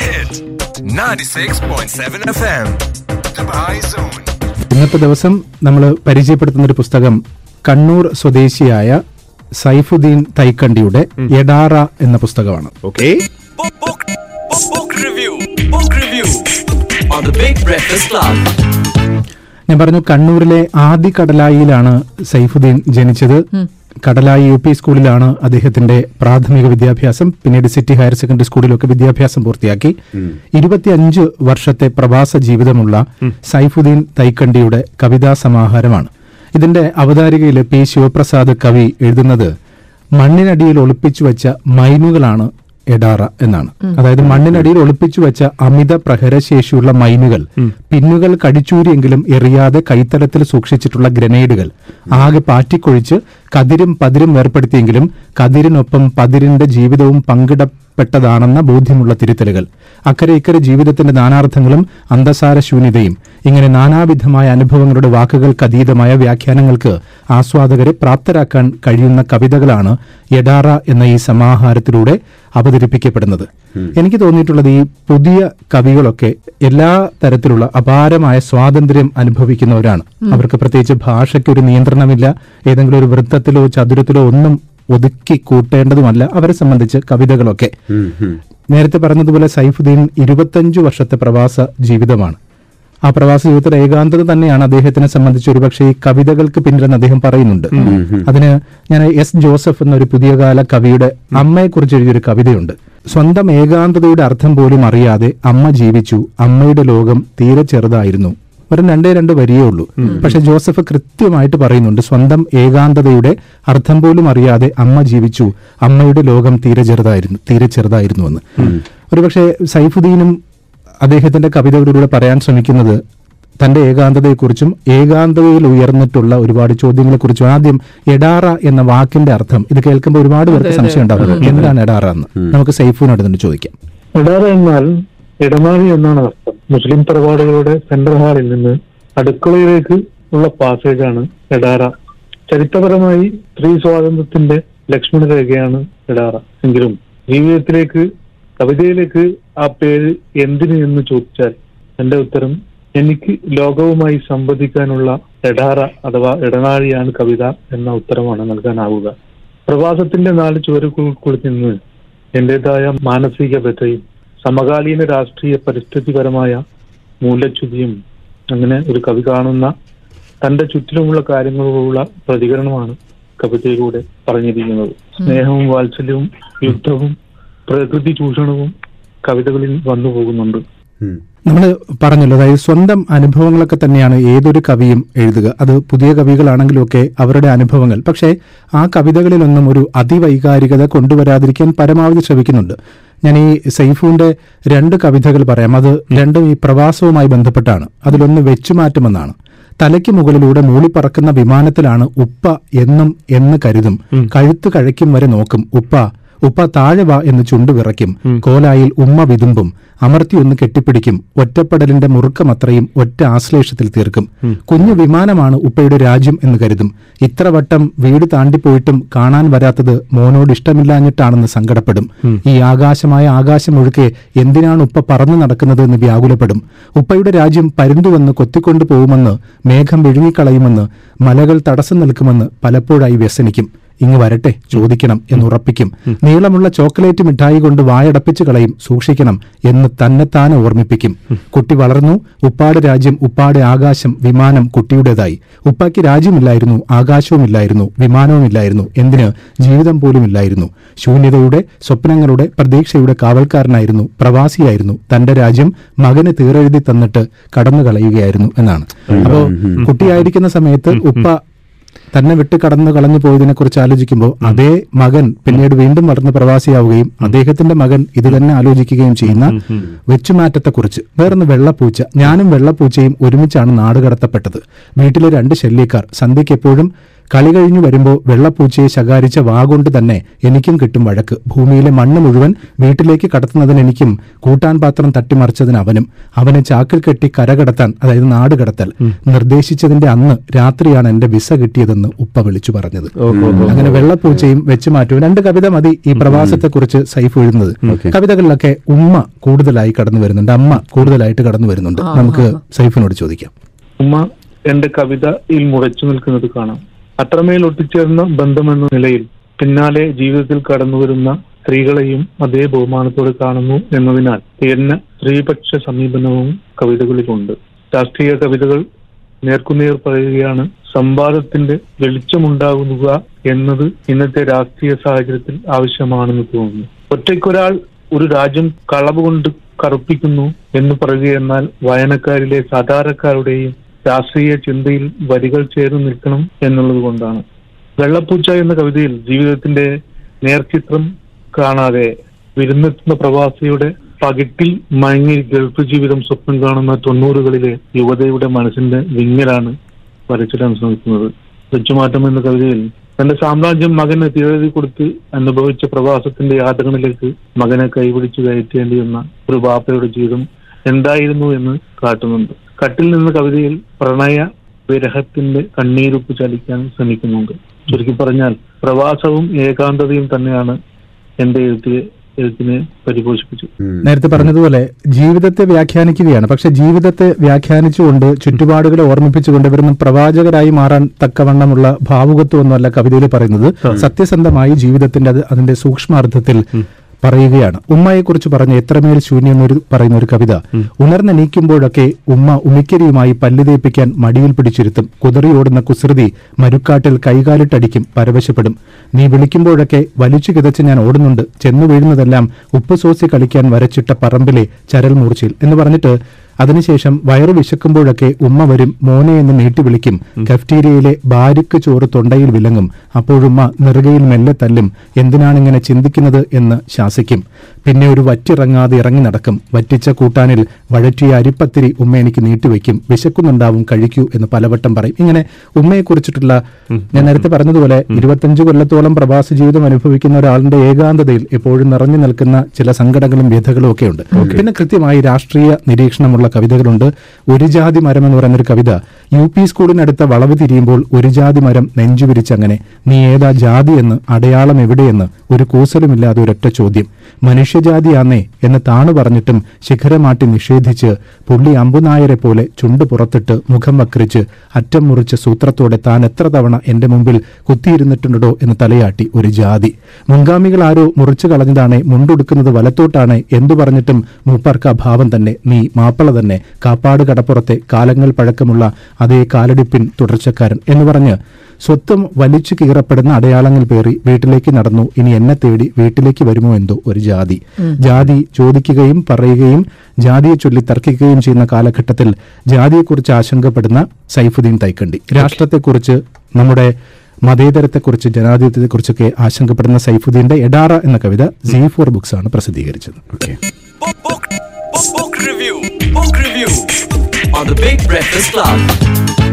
Hit 96.7 FM. ഇന്നത്തെ ദിവസം നമ്മൾ പരിചയപ്പെടുത്തുന്ന ഒരു പുസ്തകം കണ്ണൂർ സ്വദേശിയായ സൈഫുദ്ദീൻ തൈക്കണ്ടിയുടെ എടാറ എന്ന പുസ്തകമാണ്. Okay Book, book, book, book review. Book review. On the Big Breakfast Club. ഞാൻ പറഞ്ഞു കണ്ണൂരിലെ ആദ്യ കടലായിലാണ് സൈഫുദ്ദീൻ ജനിച്ചത്. കടലായി യു പി സ്കൂളിലാണ് അദ്ദേഹത്തിന്റെ പ്രാഥമിക വിദ്യാഭ്യാസം. പിന്നീട് സിറ്റി ഹയർ സെക്കൻഡറി സ്കൂളിലൊക്കെ വിദ്യാഭ്യാസം പൂർത്തിയാക്കി. ഇരുപത്തിയഞ്ച് വർഷത്തെ പ്രവാസ ജീവിതമുള്ള സൈഫുദ്ദീൻ തൈക്കണ്ടിയുടെ കവിതാ സമാഹാരമാണ്. ഇതിന്റെ അവതാരികയിൽ പി ശിവപ്രസാദ് കവി എഴുതുന്നത് മണ്ണിനടിയിൽ ഒളിപ്പിച്ചു വെച്ച മൈനുകളാണ് എഡാറ എന്നാണ്. അതായത് മണ്ണിനടിയിൽ ഒളിപ്പിച്ചു വെച്ച അമിത പ്രഹരശേഷിയുള്ള മൈനുകൾ പിന്നുകൾ കടിച്ചൂരിയെങ്കിലും എറിയാതെ കൈത്തലത്തിൽ സൂക്ഷിച്ചിട്ടുള്ള ഗ്രനേഡുകൾ ആകെ പാറ്റിക്കൊഴിച്ച് കതിരും പതിരും വേർപ്പെടുത്തിയെങ്കിലും കതിരിനൊപ്പം പതിരിന്റെ ജീവിതവും പങ്കിടപ്പെട്ടതാണെന്ന ബോധ്യമുള്ള തിരുത്തലുകൾ. അക്കരെ ഇക്കരെ ജീവിതത്തിന്റെ നാനാർത്ഥങ്ങളും അന്തസാര ശൂന്യതയും. ഇങ്ങനെ നാനാവിധമായ അനുഭവങ്ങളുടെ വാക്കുകൾക്കതീതമായ വ്യാഖ്യാനങ്ങൾക്ക് ആസ്വാദകരെ പ്രാപ്തരാക്കാൻ കഴിയുന്ന കവിതകളാണ് യഡാറ എന്ന ഈ സമാഹാരത്തിലൂടെ അവതരിപ്പിക്കപ്പെടുന്നത്. എനിക്ക് തോന്നിയിട്ടുള്ളത് ഈ പുതിയ കവികളൊക്കെ എല്ലാ തരത്തിലുള്ള അപാരമായ സ്വാതന്ത്ര്യം അനുഭവിക്കുന്നവരാണ്. അവർക്ക് പ്രത്യേകിച്ച് ഭാഷയ്ക്ക് ഒരു നിയന്ത്രണമില്ല. ഏതെങ്കിലും ഒരു വൃത്തത്തിലോ ചതുരത്തിലോ ഒന്നും ഒതുക്കി കൂട്ടേണ്ടതുമല്ല അവരെ സംബന്ധിച്ച് കവിതകളൊക്കെ. നേരത്തെ പറഞ്ഞതുപോലെ സൈഫുദ്ദീൻ ഇരുപത്തഞ്ചു വർഷത്തെ പ്രവാസ ജീവിതമാണ്. ആ പ്രവാസ ജീവിതത്തിലെ ഏകാന്തത തന്നെയാണ് അദ്ദേഹത്തിനെ സംബന്ധിച്ച് ഒരുപക്ഷെ ഈ കവിതകൾക്ക് പിന്നിലെന്ന് അദ്ദേഹം പറയുന്നുണ്ട്. അതിന് ഞാൻ എസ് ജോസഫ് എന്നൊരു പുതിയ കാല കവിയുടെ അമ്മയെക്കുറിച്ച് എഴുതിയൊരു കവിതയുണ്ട്. സ്വന്തം ഏകാന്തതയുടെ അർത്ഥം പോലും അറിയാതെ അമ്മ ജീവിച്ചു അമ്മയുടെ ലോകം തീരെ ചെറുതായിരുന്നു. വെറും രണ്ടേ രണ്ട് വരിയേ ഉള്ളൂ. പക്ഷെ ജോസഫ് കൃത്യമായിട്ട് പറയുന്നുണ്ട് സ്വന്തം ഏകാന്തതയുടെ അർത്ഥം പോലും അറിയാതെ അമ്മ ജീവിച്ചു അമ്മയുടെ ലോകം തീരെ ചെറുതായിരുന്നു തീരെ ചെറുതായിരുന്നു എന്ന് ഒരുപക്ഷെ സൈഫുദ്ദീനും അദ്ദേഹത്തിന്റെ കവിതകളിലൂടെ പറയാൻ ശ്രമിക്കുന്നത് തന്റെ ഏകാന്തതയെക്കുറിച്ചും ഏകാന്തതയിൽ ഉയർന്നിട്ടുള്ള ഒരുപാട് ചോദ്യങ്ങളെക്കുറിച്ചും ആദ്യം എഡാറ എന്ന വാക്കിന്റെ അർത്ഥം ഇത് കേൾക്കുമ്പോൾ ഒരുപാട് പേർക്ക് സംശയം ഉണ്ടാകും. എന്താണ് എഡാറ എന്ന്? നമുക്ക് സൈഫുവിനോട് തന്നെ ചോദിക്കാം. എഡാറ എന്നാൽ ഇടനാഴി എന്നാണ് അർത്ഥം. മുസ്ലിം തറവാടുകളുടെ സെൻട്രൽ ഹാളിൽ നിന്ന് അടുക്കളയിലേക്ക് ഉള്ള പാസേജാണ് എടാറ. ചരിത്രപരമായി സ്ത്രീ സ്വാതന്ത്ര്യത്തിന്റെ ലക്ഷ്മണ രേഖയാണ് എടാറ. എങ്കിലും ജീവിതത്തിലേക്ക് കവിതയിലേക്ക് ആ പേര് എന്തിനു എന്ന് ചോദിച്ചാൽ എന്റെ ഉത്തരം എനിക്ക് ലോകവുമായി സംവദിക്കാനുള്ള എടാറ അഥവാ ഇടനാഴിയാണ് കവിത എന്ന ഉത്തരമാണ് നൽകാനാവുക. പ്രവാസത്തിന്റെ നാല് ചുവരുകൾക്കുള്ളിൽ നിന്ന് എന്റേതായ മാനസിക വ്യഥയും സമകാലീന രാഷ്ട്രീയ പരിസ്ഥിതിപരമായ മൂല്യച്യുതിയും അങ്ങനെ ഒരു കവി കാണുന്ന തന്റെ ചുറ്റിലുമുള്ള കാര്യങ്ങളോടുള്ള പ്രതികരണമാണ് കവിതയിലൂടെ പറഞ്ഞിരിക്കുന്നത്. സ്നേഹവും വാത്സല്യവും യുദ്ധവും പ്രകൃതി ചൂഷണവും കവിതകളിൽ വന്നു പോകുന്നുണ്ട്. നമ്മൾ പറഞ്ഞല്ലോ അതായത് സ്വന്തം അനുഭവങ്ങളൊക്കെ തന്നെയാണ് ഏതൊരു കവിയും എഴുതുക. അത് പുതിയ കവികളാണെങ്കിലും ഒക്കെ അവരുടെ അനുഭവങ്ങൾ. പക്ഷേ ആ കവിതകളിലൊന്നും ഒരു അതിവൈകാരികത കൊണ്ടുവരാതിരിക്കാൻ പരമാവധി ശ്രമിക്കുന്നുണ്ട്. ഞാൻ ഈ സെയ്ഫുവിന്റെ രണ്ട് കവിതകൾ പറയാം. അത് രണ്ടും ഈ പ്രവാസവുമായി ബന്ധപ്പെട്ടാണ്. അതിലൊന്ന് വെച്ചുമാറ്റമെന്നാണ്. തലയ്ക്ക് മുകളിലൂടെ മൂളിപ്പറക്കുന്ന വിമാനത്തിലാണ് ഉപ്പ എന്നും എന്ന് കരുതും. കഴുത്ത് കഴിക്കും വരെ നോക്കും. ഉപ്പ ഉപ്പ താഴെ വാ എന്ന് ചുണ്ടു വിറയ്ക്കും. കോലായിൽ ഉമ്മ വിതുമ്പും. അമർത്തി ഒന്ന് കെട്ടിപ്പിടിക്കും. ഒറ്റപ്പെടലിന്റെ മുറുക്കമത്രയും ഒറ്റ ആശ്ലേഷത്തിൽ തീർക്കും. കുഞ്ഞു വിമാനമാണ് ഉപ്പയുടെ രാജ്യം എന്ന് കരുതും. ഇത്ര വട്ടം വീട് താണ്ടിപ്പോയിട്ടും കാണാൻ വരാത്തത് മോനോട് ഇഷ്ടമില്ലാഞ്ഞിട്ടാണെന്ന് സങ്കടപ്പെടും. ഈ ആകാശമായ ആകാശം ഒഴുക്കെ എന്തിനാണ് ഉപ്പ പറന്നു നടക്കുന്നത് എന്ന് വ്യാകുലപ്പെടും. ഉപ്പയുടെ രാജ്യം പരുന്തുവെന്ന് കൊത്തിക്കൊണ്ടു പോകുമെന്ന് മേഘം വിഴുങ്ങിക്കളയുമെന്ന് മലകൾ തടസ്സം നിൽക്കുമെന്ന് പലപ്പോഴായി വ്യസനിക്കും. ഇങ്ങ് വരട്ടെ ചോദിക്കണം എന്ന് ഉറപ്പിക്കും. നീളമുള്ള ചോക്ലേറ്റ് മിഠായി കൊണ്ട് വായടപ്പിച്ചു കളയും സൂക്ഷിക്കണം എന്ന് തന്നെത്താനെ ഓർമ്മിപ്പിക്കും. കുട്ടി വളർന്നു ഉപ്പാട് രാജ്യം ഉപ്പാട് ആകാശം വിമാനം കുട്ടിയുടേതായി. ഉപ്പാക്ക് രാജ്യമില്ലായിരുന്നു ആകാശവുമില്ലായിരുന്നു വിമാനവുമില്ലായിരുന്നു എന്തിന്? ജീവിതം പോലുമില്ലായിരുന്നു. ശൂന്യതയുടെ സ്വപ്നങ്ങളുടെ പ്രതീക്ഷയുടെ കാവൽക്കാരനായിരുന്നു പ്രവാസിയായിരുന്നു. തന്റെ രാജ്യം മകനെ തീറെഴുതി തന്നിട്ട് കടന്നു കളയുകയായിരുന്നു എന്നാണ് അപ്പോ കുട്ടിയായിരിക്കുന്ന സമയത്ത് ഉപ്പ തന്നെ വിട്ട് കടന്നു കളഞ്ഞു പോയതിനെ കുറിച്ച് ആലോചിക്കുമ്പോൾ അതേ മകൻ പിന്നീട് വീണ്ടും വളർന്ന് പ്രവാസിയാവുകയും അദ്ദേഹത്തിന്റെ മകൻ ഇത് തന്നെ ആലോചിക്കുകയും ചെയ്യുന്ന വെച്ചുമാറ്റത്തെക്കുറിച്ച് വേറൊന്ന് വെള്ളപ്പൂച്ച. ഞാനും വെള്ളപ്പൂച്ചയും ഒരുമിച്ചാണ് നാട് കടത്തപ്പെട്ടത്. വീട്ടിലെ രണ്ട് ശല്യക്കാർ സന്ധ്യയ്ക്ക് എപ്പോഴും കളി കഴിഞ്ഞു വരുമ്പോൾ വെള്ളപ്പൂച്ചയെ ശകാരിച്ച വാഗൊണ്ട് തന്നെ എനിക്കും കിട്ടും വഴക്ക്. ഭൂമിയിലെ മണ്ണ് മുഴുവൻ വീട്ടിലേക്ക് കടത്തുന്നതിന് എനിക്കും കൂട്ടാൻ പാത്രം തട്ടിമറിച്ചതിന് അവനും. അവനെ ചാക്കിൽ കെട്ടി കരകടത്താൻ അതായത് നാട് കടത്തൽ നിർദ്ദേശിച്ചതിന്റെ അന്ന് രാത്രിയാണ് എന്റെ വിസ കിട്ടിയതെന്ന് ഉപ്പ വിളിച്ചു പറഞ്ഞത്. അങ്ങനെ വെള്ളപ്പൂച്ചയും വെച്ച് മാറ്റവും രണ്ട് കവിത മതി ഈ പ്രവാസത്തെക്കുറിച്ച് സൈഫ് എഴുതുന്നത്. കവിതകളിലൊക്കെ ഉമ്മ കൂടുതലായി കടന്നു വരുന്നുണ്ട്. അമ്മ കൂടുതലായിട്ട് കടന്നു വരുന്നുണ്ട്. നമുക്ക് സൈഫിനോട് ചോദിക്കാം. ഉമ്മ എന്റെ കവിതയിൽ മുറച്ചു നിൽക്കുന്നത് കാണാം. അത്രമേൽ ഒട്ടിച്ചേർന്ന ബന്ധമെന്ന നിലയിൽ പിന്നാലെ ജീവിതത്തിൽ കടന്നുവരുന്ന സ്ത്രീകളെയും അതേ ബഹുമാനത്തോടെ കാണുന്നു എന്നതിനാൽ തികഞ്ഞ സ്ത്രീപക്ഷ സമീപനവും കവിതകളിലുണ്ട്. രാഷ്ട്രീയ കവിതകൾ നേർക്കുനേർ പറയുകയാണ് സംവാദത്തിന്റെ വെളിച്ചമുണ്ടാകുക എന്നത് ഇന്നത്തെ രാഷ്ട്രീയ സാഹചര്യത്തിൽ ആവശ്യമാണെന്ന് തോന്നുന്നു. ഒറ്റയ്ക്കൊരാൾ ഒരു രാജ്യം കളവ് കൊണ്ട് കറുപ്പിക്കുന്നു എന്ന് പറയുകയെന്നാൽ വായനക്കാരിലെ സാധാരണക്കാരുടെയും രാഷ്ട്രീയ ചിന്തയിൽ വരികൾ ചേർന്ന് നിൽക്കണം എന്നുള്ളത് കൊണ്ടാണ്. വെള്ളപ്പൂച്ച എന്ന കവിതയിൽ ജീവിതത്തിന്റെ നേർചിത്രം കാണാതെ വിരുന്നെത്തുന്ന പ്രവാസിയുടെ പകിട്ടിൽ മയങ്ങി ഗൾഫ് ജീവിതം സ്വപ്നം കാണുന്ന തൊണ്ണൂറുകളിലെ യുവതയുടെ മനസ്സിന്റെ വിങ്ങലാണ് വരച്ചിടാൻ ശ്രമിക്കുന്നത്. വെച്ചുമാറ്റം എന്ന കവിതയിൽ തന്റെ സാമ്രാജ്യം മകന് തിരതി കൊടുത്ത് അനുഭവിച്ച പ്രവാസത്തിന്റെ യാതകളിലേക്ക് മകനെ കൈപിടിച്ച് കയറ്റേണ്ടി വന്ന ഒരു ബാപ്പയുടെ ജീവിതം എന്തായിരുന്നു എന്ന് കാട്ടുന്നുണ്ട്. കട്ടിൽ നിന്ന കവിതയിൽ പ്രണയ വിരഹത്തിന്റെ കണ്ണീരുപ്പ് ചലിക്കാൻ ശ്രമിക്കുന്നുണ്ട്. ചുരുക്കി പറഞ്ഞാൽ പ്രവാസവും ഏകാന്തതയും തന്നെയാണ് എന്റെ എഴുത്തിയെ എഴുത്തിനെ നേരത്തെ പറഞ്ഞതുപോലെ ജീവിതത്തെ വ്യാഖ്യാനിക്കുകയാണ്. പക്ഷെ ജീവിതത്തെ വ്യാഖ്യാനിച്ചുകൊണ്ട് ചുറ്റുപാടുകളെ ഓർമ്മിപ്പിച്ചുകൊണ്ട് ഇവരൊന്നും പ്രവാചകരായി മാറാൻ തക്കവണ്ണമുള്ള ഭാവുകത്വമൊന്നുമല്ല കവിതയിൽ പറയുന്നത്. സത്യസന്ധമായി ജീവിതത്തിന്റെ അതിന്റെ സൂക്ഷ്മാർത്ഥത്തിൽ പറയുകയാണ്. ഉമ്മയെക്കുറിച്ച് പറഞ്ഞ എത്രമേൽ ശൂന്യം എന്നൊരു പറയുന്ന ഒരു കവിത ഉണർന്നെണീക്കുമ്പോഴൊക്കെ ഉമ്മ ഉമിക്കരിയുമായി പല്ല് തേപ്പിക്കാൻ മടിയിൽ പിടിച്ചിരുത്തും. കുതിറിയോടുന്ന കുസൃതി മരുക്കാട്ടിൽ കൈകാലിട്ടടിക്കും പരവശപ്പെടും. നീ വിളിക്കുമ്പോഴൊക്കെ വലിച്ചു കിതച്ച് ഞാൻ ഓടുന്നുണ്ട്. ചെന്നു വീഴുന്നതെല്ലാം ഉപ്പ് സോസി കളിക്കാൻ വരച്ചിട്ട പറമ്പിലെ ചരൽ മൂർച്ചയിൽ എന്ന് പറഞ്ഞിട്ട് അതിനുശേഷം വയറു വിശക്കുമ്പോഴൊക്കെ ഉമ്മ വരും മോനെ എന്ന് നീട്ടി വിളിക്കും. കഫ്റ്റീരിയയിലെ ബാരിക്ക് ചോറ് തൊണ്ടയിൽ വിലങ്ങും. അപ്പോഴുമ്മ നെറുകയിൽ മെല്ലെ തല്ലും. എന്തിനാണിങ്ങനെ ചിന്തിക്കുന്നത് എന്ന് ശാസിക്കും. പിന്നെ ഒരു വറ്റിറങ്ങാതെ ഇറങ്ങി നടക്കും. വറ്റിച്ച കൂട്ടാനിൽ വഴറ്റിയ അരിപ്പത്തിരി ഉമ്മ എനിക്ക് നീട്ടിവെക്കും വിശക്കുന്നുണ്ടാവും കഴിക്കൂ എന്ന് പലവട്ടം പറയും. ഇങ്ങനെ ഉമ്മയെക്കുറിച്ചിട്ടുള്ള ഞാൻ നേരത്തെ പറഞ്ഞതുപോലെ ഇരുപത്തഞ്ച് കൊല്ലത്തോളം പ്രവാസ ജീവിതം അനുഭവിക്കുന്ന ഒരാളുടെ ഏകാന്തതയിൽ എപ്പോഴും നിറഞ്ഞു നിൽക്കുന്ന ചില സങ്കടങ്ങളും വ്യഥകളും ഒക്കെ ഉണ്ട്. പിന്നെ കൃത്യമായി രാഷ്ട്രീയ നിരീക്ഷണമുള്ള കവിതകളുണ്ട് ഒരു ജാതി മരം എന്ന് പറയുന്നൊരു കവിത. യു പി സ്കൂളിനടുത്ത വളവ് തിരിയുമ്പോൾ ഒരു ജാതി മരം നെഞ്ചുപിരിച്ചങ്ങനെ നീ ഏതാ ജാതി എന്ന് അടയാളം എവിടെയെന്ന് ഒരു കൂസലുമില്ലാതെ ഒരൊറ്റ ചോദ്യം. മനുഷ്യജാതിയാന്നേ എന്ന് താണു പറഞ്ഞിട്ടും ശിഖരമാട്ടി നിഷേധിച്ച് പുള്ളി അമ്പുനായരെ പോലെ ചുണ്ട് പുറത്തിട്ട് മുഖം വക്രിച്ച് അറ്റം മുറിച്ച സൂത്രത്തോടെ താൻ എത്ര തവണ എന്റെ മുമ്പിൽ കുത്തിയിരുന്നിട്ടുണ്ടോ എന്ന് തലയാട്ടി ഒരു ജാതി. മുൻഗാമികൾ ആരോ മുറിച്ചു കളഞ്ഞതാണേ മുണ്ടുടുക്കുന്നത് വലത്തോട്ടാണ് എന്തു പറഞ്ഞിട്ടും മൂപ്പർക്ക് അഭാവം തന്നെ. നീ മാപ്പള തന്നെ കാപ്പാട് കടപ്പുറത്തെ കാലങ്ങൾ പഴക്കമുള്ള അതേ കാലടിപ്പിൻ തുടർച്ചക്കാരൻ എന്ന് പറഞ്ഞ് സ്വത്തും വലിച്ചു കീറപ്പെടുന്ന അടയാളങ്ങൾ പേറി വീട്ടിലേക്ക് നടന്നു. ഇനി എന്നെ തേടി വീട്ടിലേക്ക് വരുമോ എന്തോ ഒരു ജാതി. ജാതി ചോദിക്കുകയും പറയുകയും ജാതിയെ ചൊല്ലി തർക്കിക്കുകയും ചെയ്യുന്ന കാലഘട്ടത്തിൽ ജാതിയെക്കുറിച്ച് ആശങ്കപ്പെടുന്ന സൈഫുദ്ദീൻ തൈക്കണ്ടി. രാഷ്ട്രത്തെക്കുറിച്ച് നമ്മുടെ മതേതരത്തെക്കുറിച്ച് ജനാധിപത്യത്തെക്കുറിച്ചൊക്കെ ആശങ്കപ്പെടുന്ന സൈഫുദ്ദീന്റെ എഡാറ എന്ന കവിത സി ഫോർ ബുക്സ് ആണ് പ്രസിദ്ധീകരിച്ചത് Book, book. Review on the Big Breakfast Club.